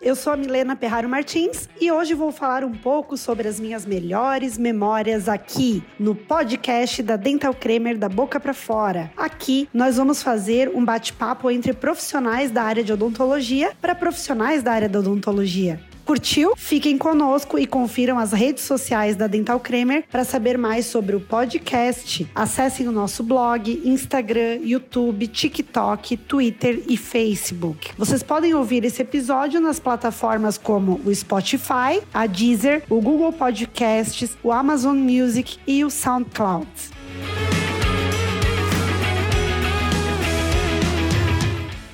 eu sou a Milena Perraro Martins e hoje vou falar um pouco sobre as minhas melhores memórias aqui no podcast da Dental Cremer da Boca para Fora. Aqui nós vamos fazer um bate-papo entre profissionais da área de odontologia para profissionais da área da odontologia. Curtiu? Fiquem conosco e confiram as redes sociais da Dental Cremer para saber mais sobre o podcast. Acessem o nosso blog, Instagram, YouTube, TikTok, Twitter e Facebook. Vocês podem ouvir esse episódio nas plataformas como o Spotify, a Deezer, o Google Podcasts, o Amazon Music e o SoundCloud.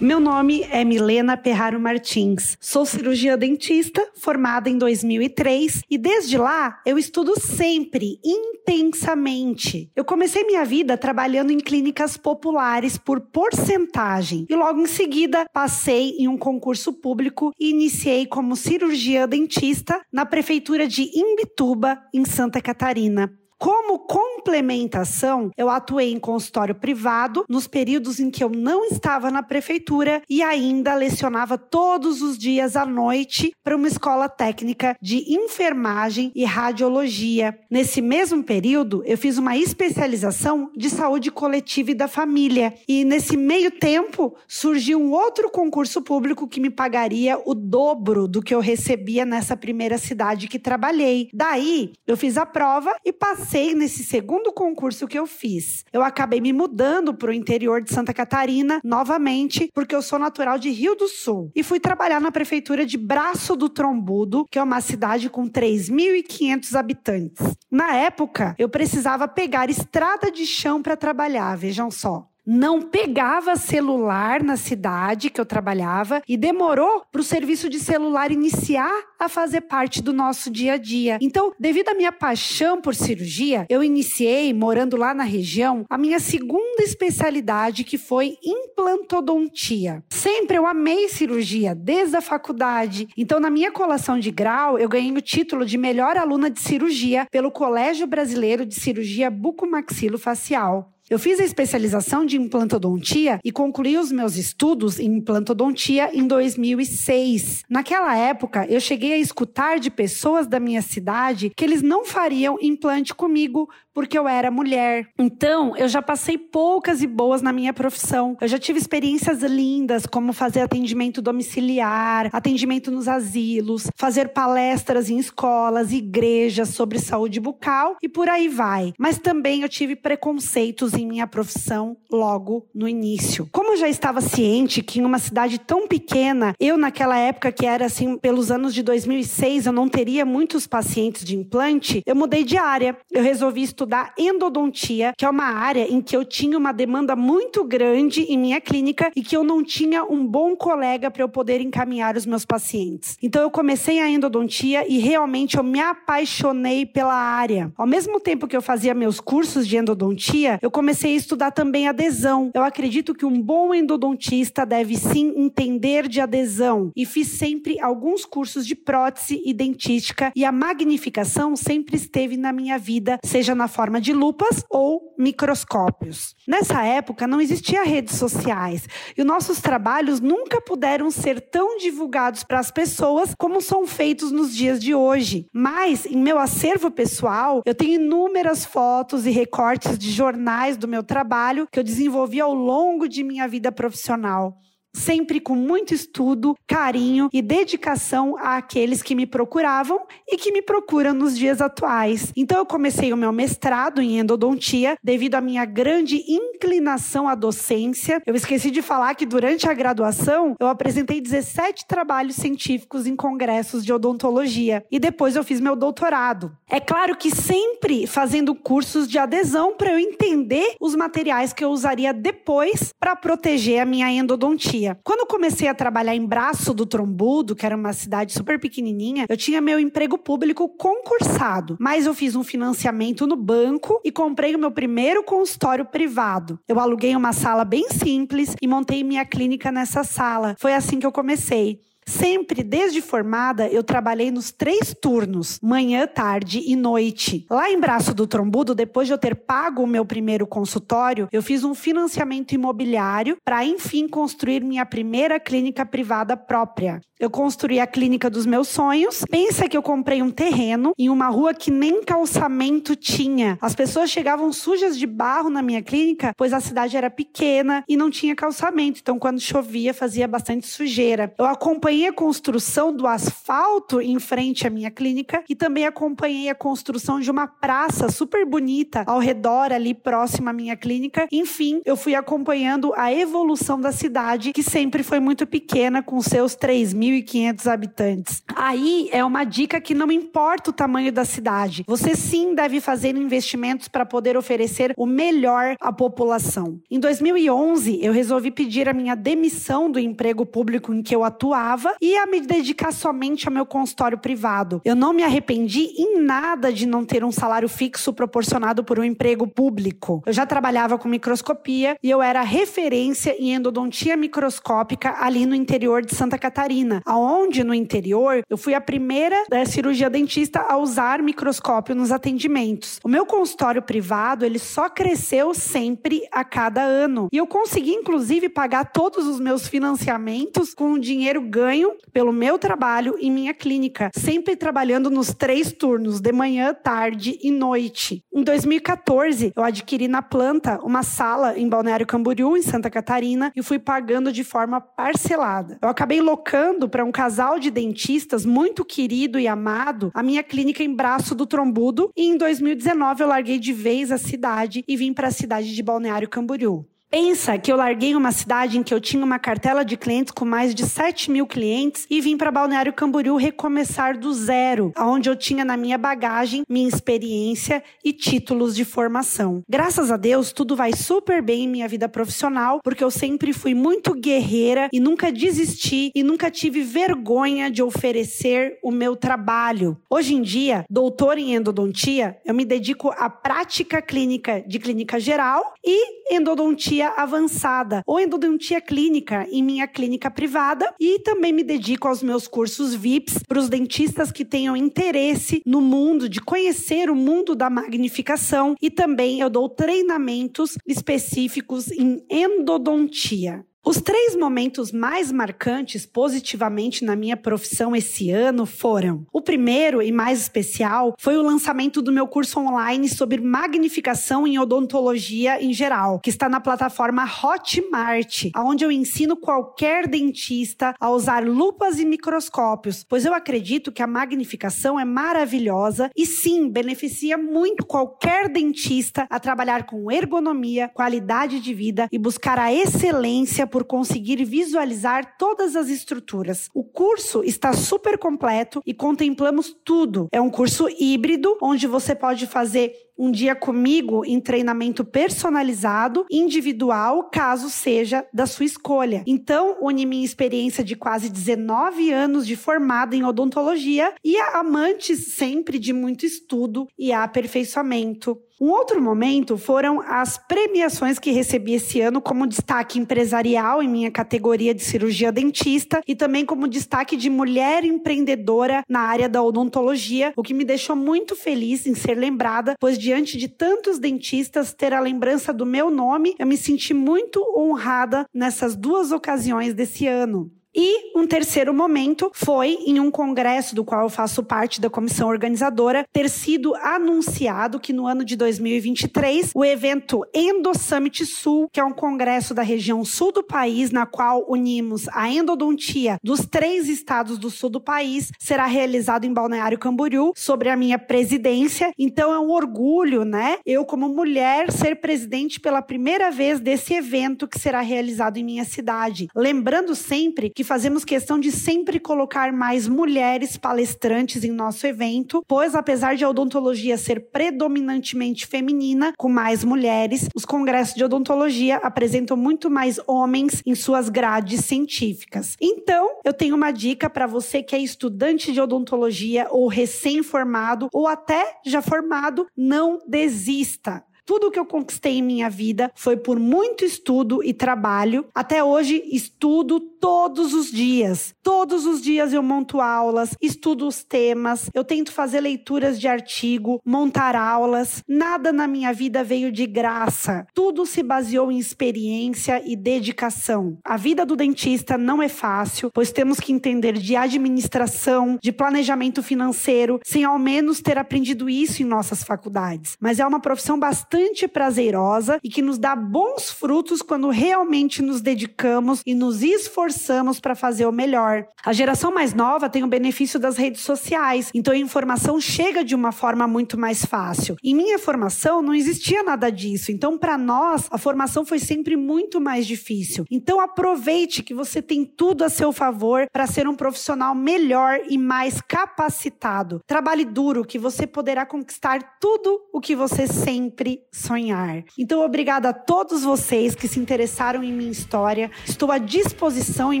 Meu nome é Milena Perraro Martins. Sou cirurgia dentista, formada em 2003 e desde lá eu estudo sempre, intensamente. Eu comecei minha vida trabalhando em clínicas populares por porcentagem e logo em seguida passei em um concurso público e iniciei como cirurgia dentista na prefeitura de Imbituba, em Santa Catarina. Como complementação, eu atuei em consultório privado nos períodos em que eu não estava na prefeitura e ainda lecionava todos os dias à noite para uma escola técnica de enfermagem e radiologia. Nesse mesmo período, eu fiz uma especialização de saúde coletiva e da família. E nesse meio tempo, surgiu um outro concurso público que me pagaria o dobro do que eu recebia nessa primeira cidade que trabalhei. Daí, eu fiz a prova e passei passei nesse segundo concurso que eu fiz. Eu acabei me mudando para o interior de Santa Catarina novamente, porque eu sou natural de Rio do Sul. E fui trabalhar na prefeitura de Braço do Trombudo, que é uma cidade com 3.500 habitantes. Na época, eu precisava pegar estrada de chão para trabalhar, vejam só não pegava celular na cidade que eu trabalhava e demorou para o serviço de celular iniciar a fazer parte do nosso dia a dia. Então, devido à minha paixão por cirurgia, eu iniciei, morando lá na região, a minha segunda especialidade, que foi implantodontia. Sempre eu amei cirurgia, desde a faculdade. Então, na minha colação de grau, eu ganhei o título de melhor aluna de cirurgia pelo Colégio Brasileiro de Cirurgia Bucomaxilofacial. Eu fiz a especialização de implantodontia e concluí os meus estudos em implantodontia em 2006. Naquela época, eu cheguei a escutar de pessoas da minha cidade que eles não fariam implante comigo porque eu era mulher. Então, eu já passei poucas e boas na minha profissão. Eu já tive experiências lindas, como fazer atendimento domiciliar, atendimento nos asilos, fazer palestras em escolas, igrejas sobre saúde bucal e por aí vai. Mas também eu tive preconceitos em minha profissão logo no início. Como eu já estava ciente que em uma cidade tão pequena, eu naquela época que era assim, pelos anos de 2006, eu não teria muitos pacientes de implante, eu mudei de área. Eu resolvi estudar endodontia, que é uma área em que eu tinha uma demanda muito grande em minha clínica e que eu não tinha um bom colega para eu poder encaminhar os meus pacientes. Então eu comecei a endodontia e realmente eu me apaixonei pela área. Ao mesmo tempo que eu fazia meus cursos de endodontia, eu comecei a estudar também adesão. Eu acredito que um bom endodontista deve sim entender de adesão e fiz sempre alguns cursos de prótese e dentística e a magnificação sempre esteve na minha vida, seja na forma de lupas ou microscópios. Nessa época não existia redes sociais e os nossos trabalhos nunca puderam ser tão divulgados para as pessoas como são feitos nos dias de hoje. Mas em meu acervo pessoal, eu tenho inúmeras fotos e recortes de jornais do meu trabalho que eu desenvolvi ao longo de minha vida profissional sempre com muito estudo, carinho e dedicação àqueles que me procuravam e que me procuram nos dias atuais. Então eu comecei o meu mestrado em endodontia devido à minha grande inclinação à docência. Eu esqueci de falar que durante a graduação eu apresentei 17 trabalhos científicos em congressos de odontologia e depois eu fiz meu doutorado. É claro que sempre fazendo cursos de adesão para eu entender os materiais que eu usaria depois para proteger a minha endodontia. Quando eu comecei a trabalhar em Braço do Trombudo, que era uma cidade super pequenininha, eu tinha meu emprego público concursado, mas eu fiz um financiamento no banco e comprei o meu primeiro consultório privado. Eu aluguei uma sala bem simples e montei minha clínica nessa sala. Foi assim que eu comecei. Sempre, desde formada, eu trabalhei nos três turnos: manhã, tarde e noite. Lá em Braço do Trombudo, depois de eu ter pago o meu primeiro consultório, eu fiz um financiamento imobiliário para, enfim, construir minha primeira clínica privada própria. Eu construí a clínica dos meus sonhos. Pensa que eu comprei um terreno em uma rua que nem calçamento tinha. As pessoas chegavam sujas de barro na minha clínica, pois a cidade era pequena e não tinha calçamento. Então, quando chovia, fazia bastante sujeira. Eu acompanhei a construção do asfalto em frente à minha clínica e também acompanhei a construção de uma praça super bonita ao redor, ali próximo à minha clínica. Enfim, eu fui acompanhando a evolução da cidade, que sempre foi muito pequena, com seus 3.500 habitantes. Aí é uma dica que não importa o tamanho da cidade, você sim deve fazer investimentos para poder oferecer o melhor à população. Em 2011, eu resolvi pedir a minha demissão do emprego público em que eu atuava e a me dedicar somente ao meu consultório privado. Eu não me arrependi em nada de não ter um salário fixo proporcionado por um emprego público. Eu já trabalhava com microscopia e eu era referência em endodontia microscópica ali no interior de Santa Catarina, aonde no interior eu fui a primeira da cirurgia dentista a usar microscópio nos atendimentos. O meu consultório privado, ele só cresceu sempre a cada ano. E eu consegui inclusive pagar todos os meus financiamentos com o dinheiro ganho pelo meu trabalho em minha clínica, sempre trabalhando nos três turnos, de manhã, tarde e noite. Em 2014, eu adquiri na planta uma sala em Balneário Camboriú, em Santa Catarina, e fui pagando de forma parcelada. Eu acabei locando para um casal de dentistas muito querido e amado a minha clínica em Braço do Trombudo, e em 2019 eu larguei de vez a cidade e vim para a cidade de Balneário Camboriú. Pensa que eu larguei uma cidade em que eu tinha uma cartela de clientes com mais de 7 mil clientes e vim para Balneário Camboriú recomeçar do zero, onde eu tinha na minha bagagem minha experiência e títulos de formação. Graças a Deus, tudo vai super bem em minha vida profissional, porque eu sempre fui muito guerreira e nunca desisti e nunca tive vergonha de oferecer o meu trabalho. Hoje em dia, doutor em endodontia, eu me dedico à prática clínica de clínica geral e endodontia avançada ou endodontia clínica em minha clínica privada e também me dedico aos meus cursos VIPs para os dentistas que tenham interesse no mundo de conhecer o mundo da magnificação e também eu dou treinamentos específicos em endodontia. Os três momentos mais marcantes positivamente na minha profissão esse ano foram: o primeiro e mais especial foi o lançamento do meu curso online sobre magnificação em odontologia em geral, que está na plataforma Hotmart, onde eu ensino qualquer dentista a usar lupas e microscópios, pois eu acredito que a magnificação é maravilhosa e sim beneficia muito qualquer dentista a trabalhar com ergonomia, qualidade de vida e buscar a excelência por conseguir visualizar todas as estruturas. O curso está super completo e contemplamos tudo. É um curso híbrido onde você pode fazer um dia comigo em treinamento personalizado, individual, caso seja da sua escolha. Então, une minha experiência de quase 19 anos de formada em odontologia e a amantes sempre de muito estudo e aperfeiçoamento. Um outro momento foram as premiações que recebi esse ano como destaque empresarial em minha categoria de cirurgia dentista e também como destaque de mulher empreendedora na área da odontologia, o que me deixou muito feliz em ser lembrada, pois diante de tantos dentistas ter a lembrança do meu nome, eu me senti muito honrada nessas duas ocasiões desse ano. E um terceiro momento foi em um congresso do qual eu faço parte da comissão organizadora, ter sido anunciado que no ano de 2023 o evento Endo Summit Sul, que é um congresso da região sul do país, na qual unimos a endodontia dos três estados do sul do país, será realizado em Balneário Camboriú, sobre a minha presidência. Então é um orgulho, né? Eu, como mulher, ser presidente pela primeira vez desse evento que será realizado em minha cidade. Lembrando sempre que fazemos questão de sempre colocar mais mulheres palestrantes em nosso evento, pois apesar de a odontologia ser predominantemente feminina, com mais mulheres, os congressos de odontologia apresentam muito mais homens em suas grades científicas. Então, eu tenho uma dica para você que é estudante de odontologia ou recém-formado ou até já formado, não desista. Tudo que eu conquistei em minha vida foi por muito estudo e trabalho. Até hoje, estudo todos os dias. Todos os dias eu monto aulas, estudo os temas, eu tento fazer leituras de artigo, montar aulas. Nada na minha vida veio de graça. Tudo se baseou em experiência e dedicação. A vida do dentista não é fácil, pois temos que entender de administração, de planejamento financeiro, sem ao menos ter aprendido isso em nossas faculdades. Mas é uma profissão bastante prazerosa e que nos dá bons frutos quando realmente nos dedicamos e nos esforçamos para fazer o melhor. A geração mais nova tem o benefício das redes sociais, então a informação chega de uma forma muito mais fácil. Em minha formação não existia nada disso, então para nós a formação foi sempre muito mais difícil. Então aproveite que você tem tudo a seu favor para ser um profissional melhor e mais capacitado. Trabalhe duro que você poderá conquistar tudo o que você sempre sonhar. Então obrigada a todos vocês que se interessaram em minha história. Estou à disposição em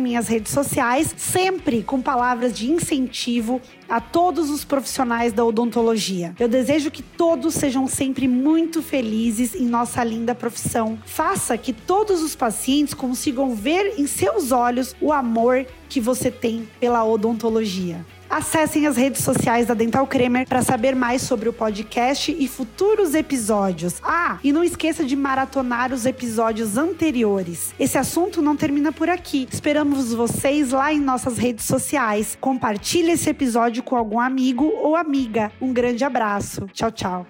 minhas redes sociais, sempre com palavras de incentivo a todos os profissionais da odontologia. Eu desejo que todos sejam sempre muito felizes em nossa linda profissão. Faça que todos os pacientes consigam ver em seus olhos o amor que você tem pela odontologia. Acessem as redes sociais da Dental Cremer para saber mais sobre o podcast e futuros episódios. Ah, e não esqueça de maratonar os episódios anteriores. Esse assunto não termina por aqui. Esperamos vocês lá em nossas redes sociais. Compartilhe esse episódio com algum amigo ou amiga. Um grande abraço. Tchau, tchau.